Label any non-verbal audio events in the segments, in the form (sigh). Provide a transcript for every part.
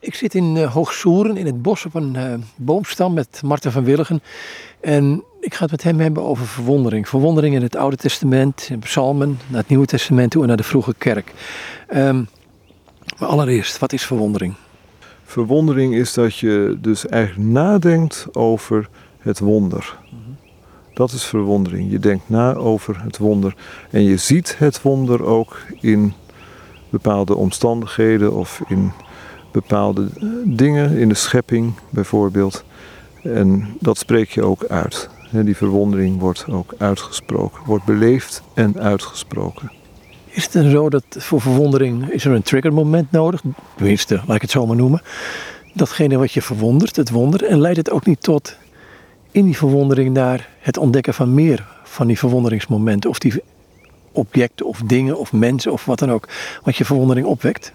Ik zit in uh, Hoogsoeren in het bos op een uh, boomstam met Marten van Willigen. En ik ga het met hem hebben over verwondering. Verwondering in het Oude Testament, in Psalmen, naar het Nieuwe Testament toe en naar de vroege kerk. Um, maar allereerst, wat is verwondering? Verwondering is dat je dus eigenlijk nadenkt over het wonder. Dat is verwondering. Je denkt na over het wonder. En je ziet het wonder ook in bepaalde omstandigheden of in bepaalde dingen in de schepping bijvoorbeeld. En dat spreek je ook uit. Die verwondering wordt ook uitgesproken, wordt beleefd en uitgesproken. Is het dan zo dat voor verwondering is er een triggermoment nodig? Tenminste, laat ik het zo maar noemen. Datgene wat je verwondert, het wonder. En leidt het ook niet tot in die verwondering naar het ontdekken van meer van die verwonderingsmomenten? Of die objecten of dingen of mensen of wat dan ook, wat je verwondering opwekt?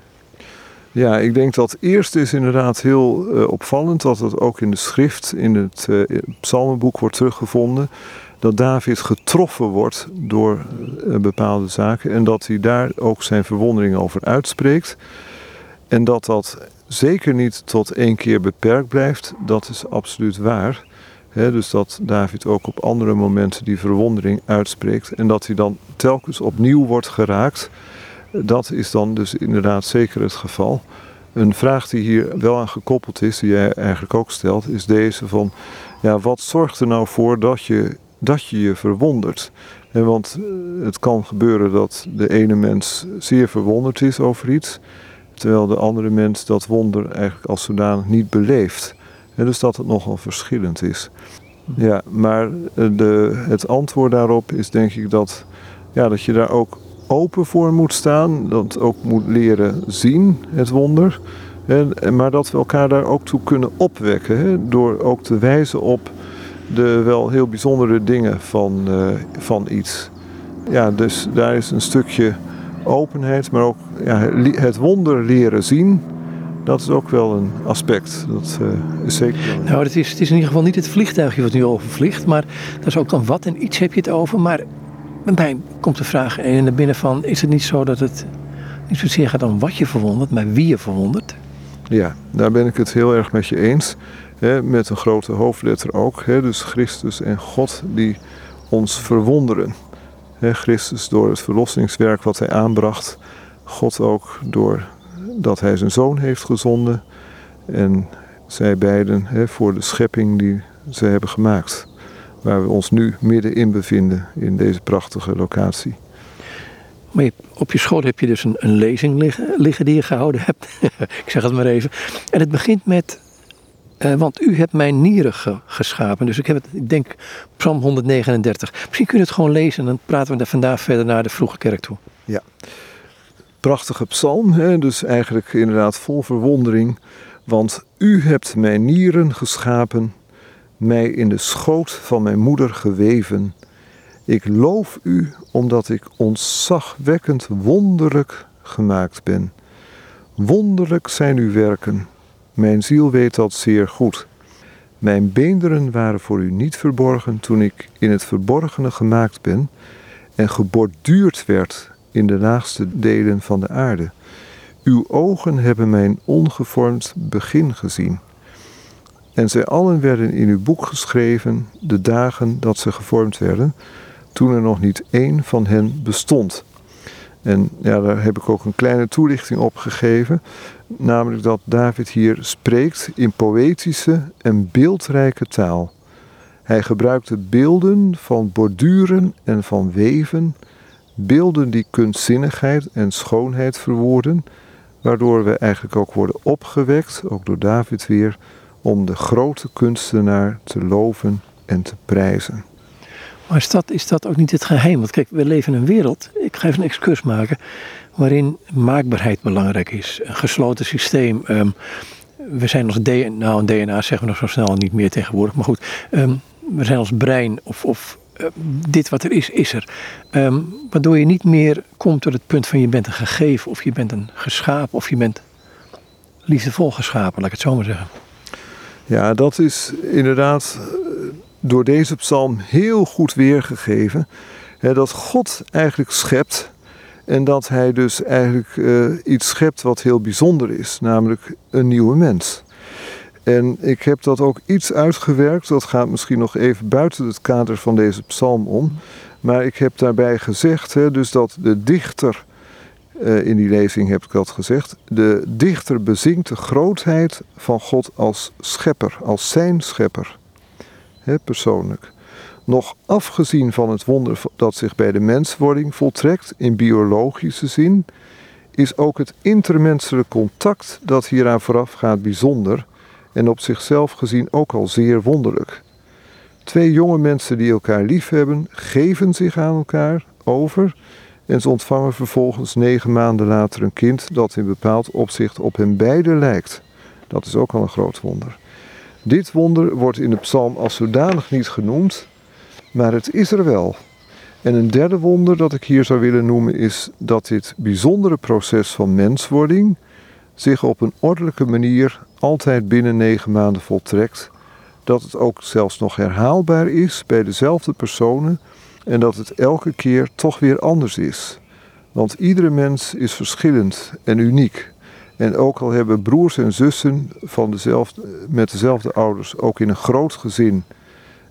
Ja, ik denk dat eerst is inderdaad heel uh, opvallend dat het ook in de schrift, in het psalmenboek wordt teruggevonden, dat David getroffen wordt door uh, bepaalde zaken en dat hij daar ook zijn verwondering over uitspreekt. En dat dat zeker niet tot één keer beperkt blijft, dat is absoluut waar. Dus dat David ook op andere momenten die verwondering uitspreekt en dat hij dan telkens opnieuw wordt geraakt dat is dan dus inderdaad zeker het geval. Een vraag die hier wel aan gekoppeld is, die jij eigenlijk ook stelt, is deze van, ja, wat zorgt er nou voor dat je dat je, je verwondert? En want eh, het kan gebeuren dat de ene mens zeer verwonderd is over iets, terwijl de andere mens dat wonder eigenlijk als zodanig niet beleeft. En dus dat het nogal verschillend is. Ja, maar eh, de, het antwoord daarop is denk ik dat, ja, dat je daar ook open voor moet staan. Dat ook moet leren zien, het wonder. En, maar dat we elkaar daar ook toe kunnen opwekken. Hè, door ook te wijzen op de wel heel bijzondere dingen van, uh, van iets. Ja, dus daar is een stukje openheid, maar ook ja, het wonder leren zien. Dat is ook wel een aspect. Dat uh, is zeker. Nou, het is, het is in ieder geval niet het vliegtuigje wat nu overvliegt, maar dat is ook dan wat en iets heb je het over. Maar bij mij komt de vraag in de binnen van, is het niet zo dat het niet zozeer gaat om wat je verwondert, maar wie je verwondert? Ja, daar ben ik het heel erg met je eens. Hè, met een grote hoofdletter ook. Hè, dus Christus en God die ons verwonderen. Hè, Christus door het verlossingswerk wat hij aanbracht. God ook door dat hij zijn zoon heeft gezonden. En zij beiden voor de schepping die ze hebben gemaakt waar we ons nu middenin bevinden, in deze prachtige locatie. Maar op je schoot heb je dus een, een lezing liggen, liggen, die je gehouden hebt. (laughs) ik zeg het maar even. En het begint met, uh, want u hebt mijn nieren ge, geschapen. Dus ik heb het, ik denk, Psalm 139. Misschien kun je het gewoon lezen en dan praten we daar vandaag verder naar de vroege kerk toe. Ja, prachtige psalm, hè? dus eigenlijk inderdaad vol verwondering. Want u hebt mijn nieren geschapen mij in de schoot van mijn moeder geweven. Ik loof u omdat ik ontzagwekkend wonderlijk gemaakt ben. Wonderlijk zijn uw werken. Mijn ziel weet dat zeer goed. Mijn beenderen waren voor u niet verborgen toen ik in het verborgene gemaakt ben en geborduurd werd in de laagste delen van de aarde. Uw ogen hebben mijn ongevormd begin gezien. En zij allen werden in uw boek geschreven de dagen dat ze gevormd werden, toen er nog niet één van hen bestond. En ja, daar heb ik ook een kleine toelichting op gegeven. Namelijk dat David hier spreekt in poëtische en beeldrijke taal. Hij gebruikte beelden van borduren en van weven, beelden die kunstzinnigheid en schoonheid verwoorden, waardoor we eigenlijk ook worden opgewekt, ook door David weer, om de grote kunstenaar te loven en te prijzen. Maar is dat, is dat ook niet het geheim? Want kijk, we leven in een wereld, ik ga even een excurs maken, waarin maakbaarheid belangrijk is. Een gesloten systeem. Ehm, we zijn als DNA, nou een DNA zeggen we nog zo snel niet meer tegenwoordig, maar goed. Um, we zijn als brein of, of uh, dit wat er is, is er. Um, waardoor je niet meer komt tot het punt van je bent een gegeven of je bent een geschapen of je bent liefdevol geschapen, laat ik het zo maar zeggen. Ja, dat is inderdaad eh, door deze psalm heel goed weergegeven. Hè, dat God eigenlijk schept En dat hij dus eigenlijk uh, iets schept wat heel bijzonder is, namelijk een nieuwe mens. En ik heb dat ook iets uitgewerkt, dat gaat misschien nog even buiten het kader van deze psalm om. Maar ik heb daarbij gezegd, hè, dus dat de dichter, uh, in die lezing heb ik dat gezegd, de dichter bezingt de grootheid van God als schepper, als zijn schepper, hè, persoonlijk. Nog afgezien van het wonder dat zich bij de menswording voltrekt in biologische zin, is ook het intermenselijk contact dat hieraan vooraf gaat bijzonder en op zichzelf gezien ook al zeer wonderlijk. Twee jonge mensen die elkaar lief hebben, geven zich aan elkaar over en ze ontvangen vervolgens negen maanden later een kind dat in bepaald opzicht op hen beiden lijkt. Dat is ook al een groot wonder. Dit wonder wordt in de psalm als zodanig niet genoemd, maar het is er wel. En een derde wonder dat ik hier zou willen noemen is dat dit bijzondere proces van menswording zich op een ordelijke manier altijd binnen negen maanden voltrekt. Dat het ook zelfs nog herhaalbaar is bij dezelfde personen en dat het elke keer toch weer anders is. Want iedere mens is verschillend en uniek. En ook al hebben broers en zussen van dezelfde, met dezelfde ouders, ook in een groot gezin,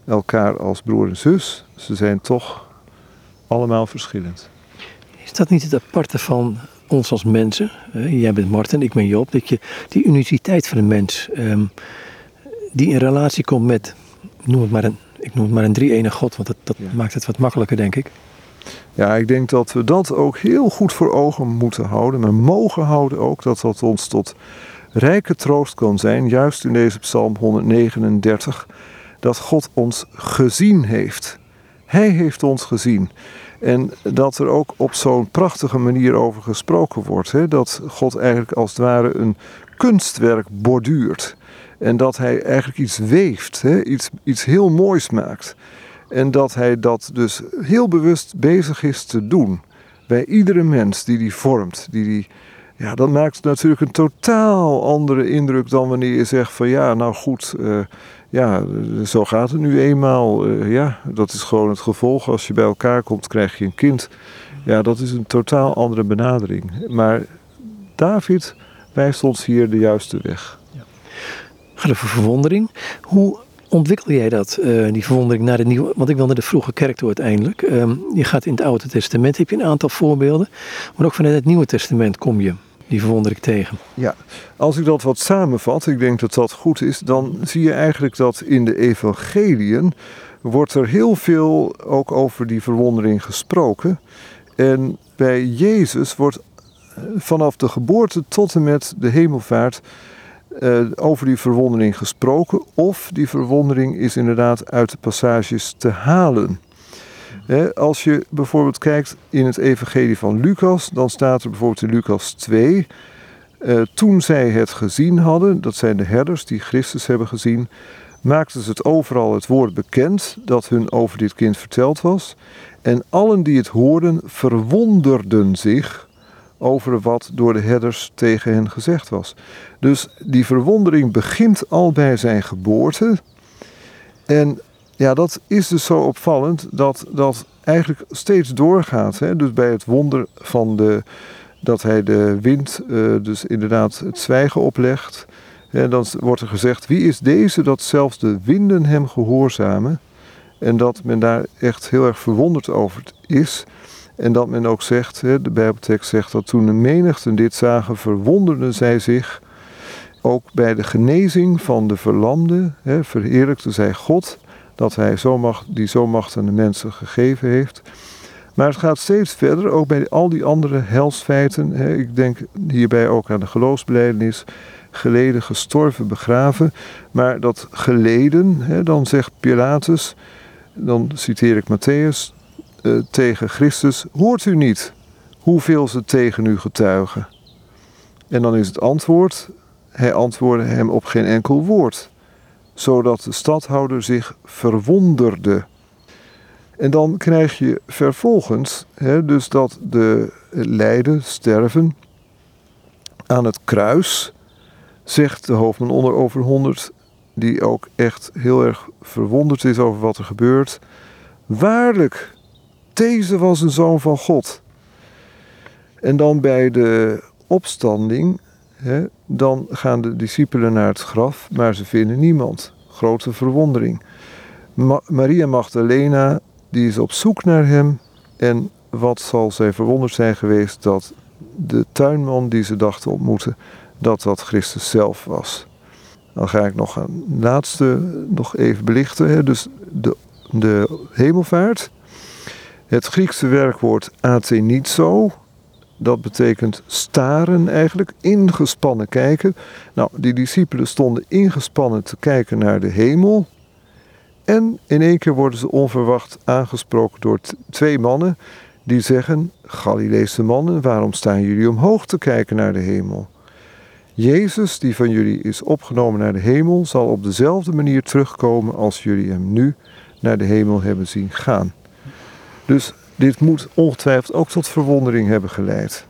elkaar als broer en zus, ze zijn toch allemaal verschillend. Is dat niet het aparte van ons als mensen? jij bent Martin, ik ben Job. Dat je die uniciteit van een mens, um, die in relatie komt met, noem het maar een, ik noem het maar een drie-ene God, want dat, dat maakt het wat makkelijker, denk ik. Ja, ik denk dat we dat ook heel goed voor ogen moeten houden, maar mogen houden ook, dat dat ons tot rijke troost kan zijn, juist in deze Psalm 139, dat God ons gezien heeft. Hij heeft ons gezien. En dat er ook op zo'n prachtige manier over gesproken wordt. Hè? Dat God eigenlijk als het ware een kunstwerk borduurt. En dat hij eigenlijk iets weeft, hè? Iets, iets heel moois maakt. En dat hij dat dus heel bewust bezig is te doen. Bij iedere mens die die vormt, die die ja, dat maakt natuurlijk een totaal andere indruk dan wanneer je zegt van ja, nou goed, uh, ja, zo gaat het nu eenmaal. Uh, ja, dat is gewoon het gevolg. Als je bij elkaar komt, krijg je een kind. Ja, dat is een totaal andere benadering. Maar David wijst ons hier de juiste weg. Gaat over verwondering. Hoe ontwikkel jij dat, uh, die verwondering naar de nieuwe? Want ik wil naar de vroege kerk toe uiteindelijk. Um, je gaat in het Oude Testament, heb je een aantal voorbeelden. Maar ook vanuit het Nieuwe Testament kom je die verwonder ik tegen. Ja, als ik dat wat samenvat, ik denk dat dat goed is, dan zie je eigenlijk dat in de evangeliën wordt er heel veel ook over die verwondering gesproken. En bij Jezus wordt eh, vanaf de geboorte tot en met de hemelvaart uh, over die verwondering gesproken. Of die verwondering is inderdaad uit de passages te halen als je bijvoorbeeld kijkt in het Evangelie van Lucas, dan staat er bijvoorbeeld in Lucas 2. Uh, eh, toen zij het gezien hadden, dat zijn de herders die Christus hebben gezien, maakten ze het overal het woord bekend dat hun over dit kind verteld was. En allen die het hoorden verwonderden zich over wat door de herders tegen hen gezegd was. Dus die verwondering begint al bij zijn geboorte. En ja, dat is dus zo opvallend dat dat eigenlijk steeds doorgaat. Hè? Dus bij het wonder van de, dat hij de wind, uh, dus inderdaad het zwijgen oplegt. En dan wordt er gezegd, wie is deze dat zelfs de winden hem gehoorzamen? En dat men daar echt heel erg verwonderd over is. En dat men ook zegt, de Bijbeltekst zegt dat toen de menigten dit zagen, verwonderden zij zich. Ook bij de genezing van de verlamde verheerlijkte zij God dat hij zo macht, die zo macht aan de mensen gegeven heeft. Maar het gaat steeds verder, ook bij al die andere helsfeiten. Ik denk hierbij ook aan de geloofsbelijdenis. Geleden, gestorven, begraven. Maar dat geleden, hè, dan zegt Pilatus, dan citeer ik Matthäus, eh, tegen Christus: Hoort u niet hoeveel ze tegen u getuigen? En dan is het antwoord: Hij antwoordde hem op geen enkel woord zodat de stadhouder zich verwonderde. En dan krijg je vervolgens hè, dus dat de lijden, sterven aan het kruis, zegt de hoofdman onder over 100, die ook echt heel erg verwonderd is over wat er gebeurt. Waarlijk, deze was een zoon van God. En dan bij de opstanding, hè, dan gaan de discipelen naar het graf, maar ze vinden niemand. Grote verwondering. Maria Magdalena, die is op zoek naar hem. En wat zal zij verwonderd zijn geweest dat de tuinman die ze dachten ontmoeten, dat dat Christus zelf was. Dan ga ik nog een laatste nog even belichten. Hè. Dus de, de hemelvaart. Het Griekse werkwoord athenizo, dat betekent staren eigenlijk, ingespannen kijken. Nou, die discipelen stonden ingespannen te kijken naar de hemel. En in één keer worden ze onverwacht aangesproken door twee mannen die zeggen: Galileese mannen, waarom staan jullie omhoog te kijken naar de hemel? Jezus, die van jullie is opgenomen naar de hemel, zal op dezelfde manier terugkomen als jullie hem nu naar de hemel hebben zien gaan. Dus dit moet ongetwijfeld ook tot verwondering hebben geleid.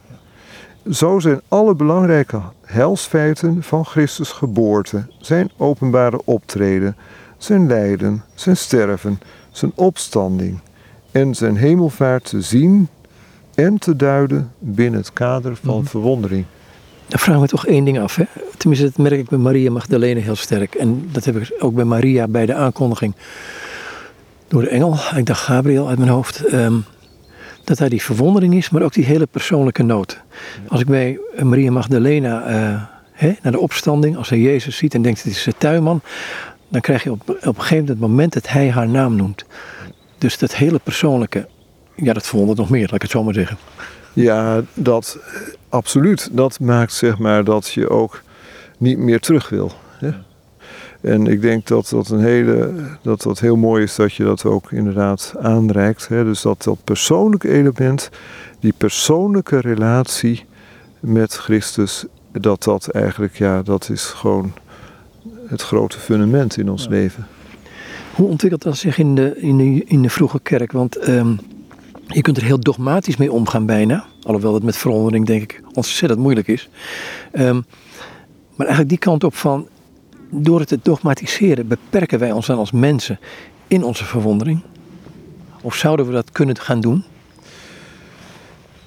Zo zijn alle belangrijke helsfeiten van Christus geboorte, zijn openbare optreden, zijn lijden, zijn sterven, zijn opstanding en zijn hemelvaart te zien en te duiden binnen het kader van mhm. verwondering. Dan vraag me toch één ding af. Hè? Tenminste, dat merk ik bij Maria Magdalene heel sterk. En dat heb ik ook bij Maria bij de aankondiging door de engel. Ik dacht Gabriel uit mijn hoofd. Ehm, dat daar die verwondering is, maar ook die hele persoonlijke nood. Als ik bij Maria Magdalena uh, hè, naar de opstanding, als hij Jezus ziet en denkt het is de tuinman, dan krijg je op, op een gegeven moment het moment dat hij haar naam noemt. Dus dat hele persoonlijke, ja, dat verwondert nog meer, laat ik het zo maar zeggen. Ja, dat absoluut. Dat maakt zeg maar dat je ook niet meer terug wil. Hè? En ik denk dat dat een hele, dat dat heel mooi is dat je dat ook inderdaad aanreikt. Hè? Dus dat dat persoonlijke element, die persoonlijke relatie met Christus, dat dat eigenlijk, ja, dat is gewoon het grote fundament in ons leven. Hoe ontwikkelt dat zich in de, in de, in de vroege kerk? Want ehm, je kunt er heel dogmatisch mee omgaan bijna. Alhoewel het met verandering denk ik ontzettend moeilijk is. Ehm, maar eigenlijk die kant op van, door het te dogmatiseren beperken wij ons dan als mensen in onze verwondering? Of zouden we dat kunnen gaan doen?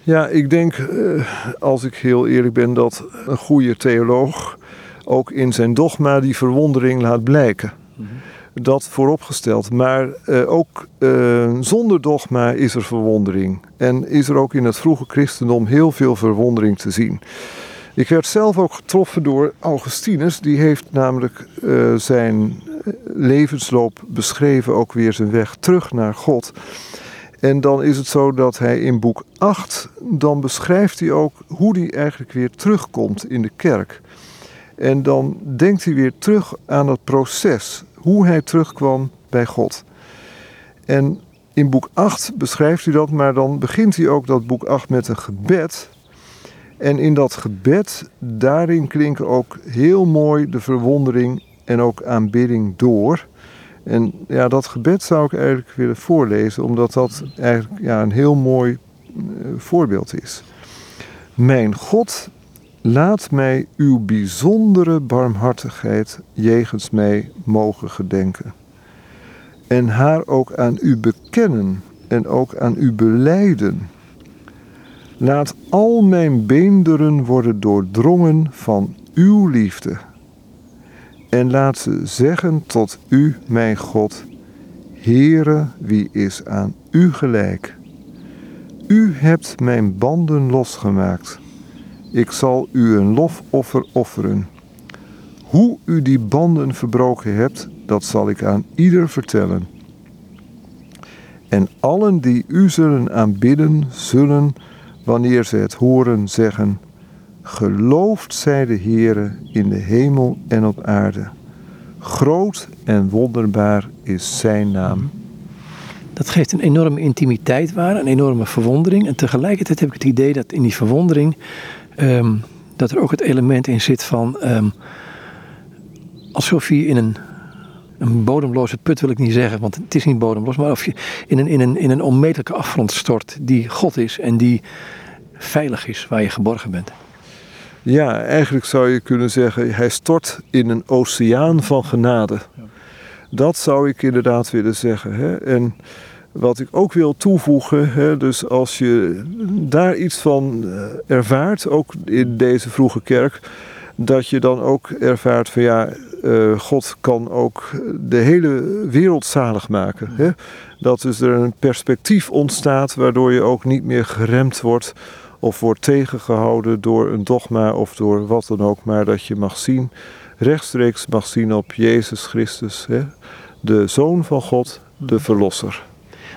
Ja, ik denk, eh, als ik heel eerlijk ben, dat een goede theoloog ook in zijn dogma die verwondering laat blijken. Mhm dat vooropgesteld. Maar uh, ook uh, zonder dogma is er verwondering. En is er ook in het vroege christendom heel veel verwondering te zien. Ik werd zelf ook getroffen door Augustinus. Die heeft namelijk uh, zijn levensloop beschreven, ook weer zijn weg terug naar God. En dan is het zo dat hij in boek 8, dan beschrijft hij ook hoe hij eigenlijk weer terugkomt in de kerk. En dan denkt hij weer terug aan het proces hoe hij terugkwam bij God. En in boek 8 beschrijft hij dat, maar dan begint hij ook dat boek 8 met een gebed. En in dat gebed, daarin klinken ook heel mooi de verwondering en ook aanbidding door. En ja, dat gebed zou ik eigenlijk willen voorlezen, omdat dat eigenlijk ja, een heel mooi eh, voorbeeld is. Mijn God Laat mij uw bijzondere barmhartigheid jegens mij mogen gedenken. En haar ook aan u bekennen en ook aan u beleiden. Laat al mijn beenderen worden doordrongen van uw liefde. En laat ze zeggen tot u, mijn God, Heere, wie is aan u gelijk? U hebt mijn banden losgemaakt ik zal u een lofoffer offeren. Hoe u die banden verbroken hebt, dat zal ik aan ieder vertellen. En allen die u zullen aanbidden, zullen, wanneer ze het horen, zeggen: Geloofd zij de Heere in de hemel en op aarde. Groot en wonderbaar is zijn naam. Dat geeft een enorme intimiteit waar, een enorme verwondering. En tegelijkertijd heb ik het idee dat in die verwondering Ehm, dat er ook het element in zit van um, alsof je in een, een bodemloze put wil ik niet zeggen, want het is niet bodemloos, maar of je in een, in een, in een onmetelijke afgrond stort die God is en die veilig is, waar je geborgen bent. Ja, eigenlijk zou je kunnen zeggen, hij stort in een oceaan van genade. Dat zou ik inderdaad willen zeggen. Hè? En wat ik ook wil toevoegen, hè, dus als je daar iets van eh, ervaart, ook in deze vroege kerk, dat je dan ook ervaart van ja, uh, God kan ook de hele wereld zalig maken. Hè? Dat dus er een perspectief ontstaat waardoor je ook niet meer geremd wordt of wordt tegengehouden door een dogma of door wat dan ook, maar dat je mag zien, rechtstreeks mag zien op Jezus Christus, hè? de Zoon van God, de Verlosser.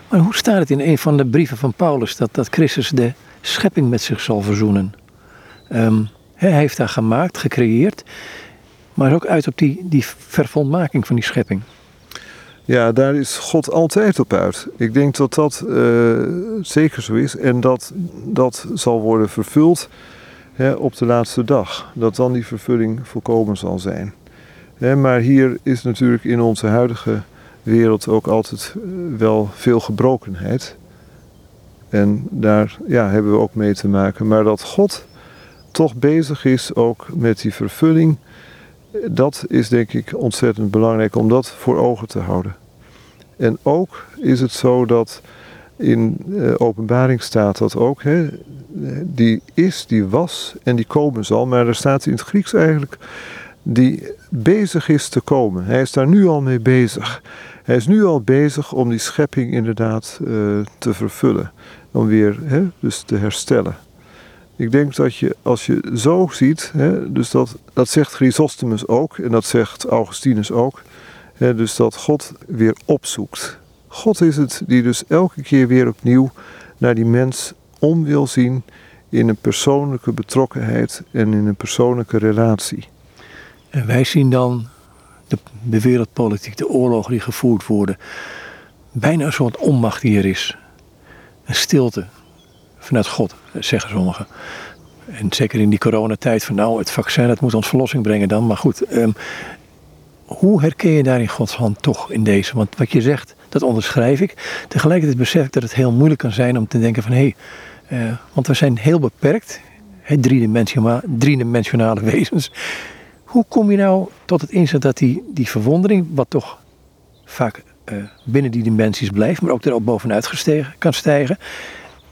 Maar hoe staat het in een van de brieven van Paulus dat, dat Christus de schepping met zich zal verzoenen? Um, hij heeft daar gemaakt, gecreëerd, maar ook uit op die, die vervolmaking van die schepping. Ja, daar is God altijd op uit. Ik denk dat dat uh, zeker zo is en dat dat zal worden vervuld hè, op de laatste dag. Dat dan die vervulling volkomen zal zijn. Hè, maar hier is natuurlijk in onze huidige wereld ook altijd eh, wel veel gebrokenheid. En daar ja, hebben we ook mee te maken. Maar dat God toch bezig is ook met die vervulling, dat is denk ik ontzettend belangrijk om dat voor ogen te houden. En ook is het zo dat in uh, openbaring staat dat ook, hè, die is, die was en die komen zal, maar er staat in het Grieks eigenlijk, die bezig is te komen. Hij is daar nu al mee bezig. Hij is nu al bezig om die schepping inderdaad uh, te vervullen. Om weer hè, dus te herstellen. Ik denk dat je, als je zo ziet, hè, dus dat, dat zegt Chrysostomus ook en dat zegt Augustinus ook, hè, dus dat God weer opzoekt. God is het die dus elke keer weer opnieuw naar die mens om wil zien in een persoonlijke betrokkenheid en in een persoonlijke relatie. En wij zien dan de, de wereldpolitiek, de oorlogen die gevoerd worden, bijna een soort onmacht die er is. Een stilte, vanuit God, zeggen sommigen. En zeker in die coronatijd van nou, het vaccin dat moet ons verlossing brengen dan. Maar goed, ehm, hoe herken je daar in Gods hand toch in deze? Want wat je zegt, dat onderschrijf ik. Tegelijkertijd besef ik dat het heel moeilijk kan zijn om te denken van hé, hey, uh, want we zijn heel beperkt, driedimensionale, driedimensionale wezens. Hoe kom je nou tot het inzicht dat die, die verwondering, wat toch vaak uh, binnen die dimensies blijft, maar ook erop bovenuit gestegen, kan stijgen,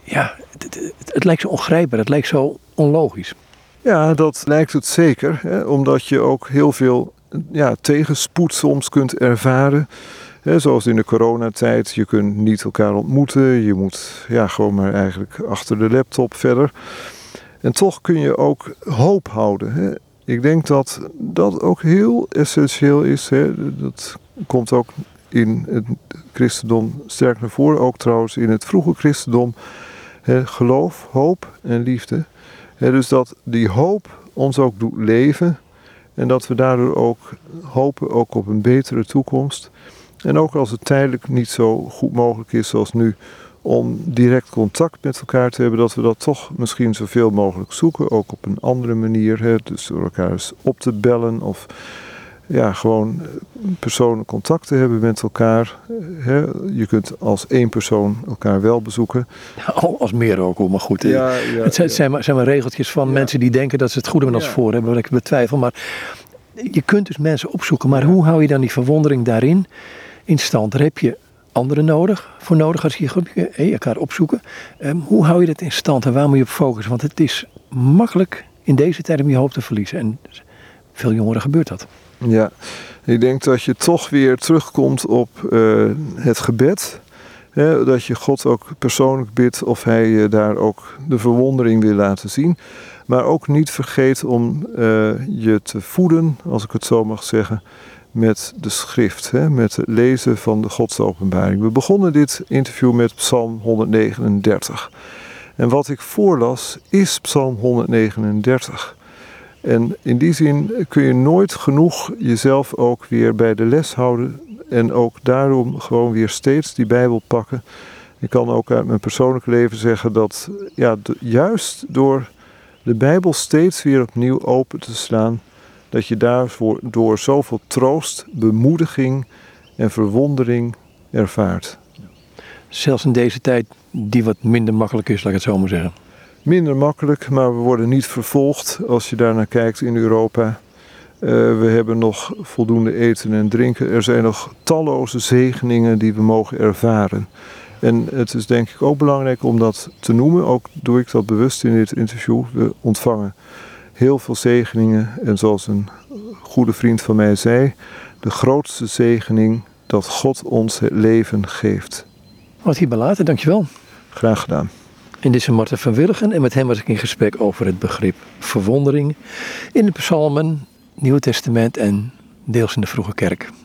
ja, het, het, lijkt zo ongrijpbaar, het lijkt zo onlogisch. Ja, dat lijkt het zeker, hè, omdat je ook heel veel ja, tegenspoed soms kunt ervaren. Hè, zoals in de coronatijd, je kunt niet elkaar ontmoeten, je moet ja, gewoon maar eigenlijk achter de laptop verder. En toch kun je ook hoop houden. Hè. Ik denk dat dat ook heel essentieel is. Hè. Dat komt ook in het christendom sterk naar voren, ook trouwens in het vroege christendom geloof, hoop en liefde. dus dat die hoop ons ook doet leven. En dat we daardoor ook hopen ook op een betere toekomst. En ook als het tijdelijk niet zo goed mogelijk is zoals nu om direct contact met elkaar te hebben, dat we dat toch misschien zoveel mogelijk zoeken. Ook op een andere manier. Dus door elkaar eens op te bellen of ja, gewoon eh, persoonlijk contact te hebben met elkaar. Hè. Je kunt als één persoon elkaar wel bezoeken. (laughs) als meer ook, maar goed. Ja, ja, het zijn, zijn, maar, zijn maar regeltjes van mensen die denken dat ze het goede met ons voor hebben, wat ik betwijfel. Maar je kunt dus mensen opzoeken, maar hoe hou je dan die verwondering daarin in stand? Daar heb je anderen nodig, voor nodig als je hey, elkaar opzoeken. Um, hoe hou je dat in stand en waar moet je op focussen? Want het is makkelijk in deze tijd om je hoop te verliezen. En veel jongeren gebeurt dat. Ja, ik denk dat je toch weer terugkomt op uh, het gebed. Hè, dat je God ook persoonlijk bidt of hij uh, daar ook de verwondering wil laten zien. Maar ook niet vergeet om uh, je te voeden, als ik het zo mag zeggen, met de schrift. Hè, met het lezen van de Godsopenbaring. We begonnen dit interview met Psalm 139. En wat ik voorlas is Psalm 139. En in die zin kun je nooit genoeg jezelf ook weer bij de les houden. En ook daarom gewoon weer steeds die Bijbel pakken. Ik kan ook uit mijn persoonlijke leven zeggen dat ja, juist door de Bijbel steeds weer opnieuw open te slaan, dat je daarvoor door zoveel troost, bemoediging en verwondering ervaart. Zelfs in deze tijd die wat minder makkelijk is, laat ik het zo maar zeggen minder makkelijk, maar we worden niet vervolgd als je daar naar kijkt in Europa. Uh, we hebben nog voldoende eten en drinken. Er zijn nog talloze zegeningen die we mogen ervaren. En het is denk ik ook belangrijk om dat te noemen. Ook doe ik dat bewust in dit interview. We ontvangen heel veel zegeningen. En zoals een goede vriend van mij zei, de grootste zegening dat God ons het leven geeft. Wat hierbij later, dankjewel. Graag gedaan. En dit is Marten van Willigen en met hem was ik in gesprek over het begrip verwondering in de psalmen, Nieuw Testament en deels in de vroege kerk.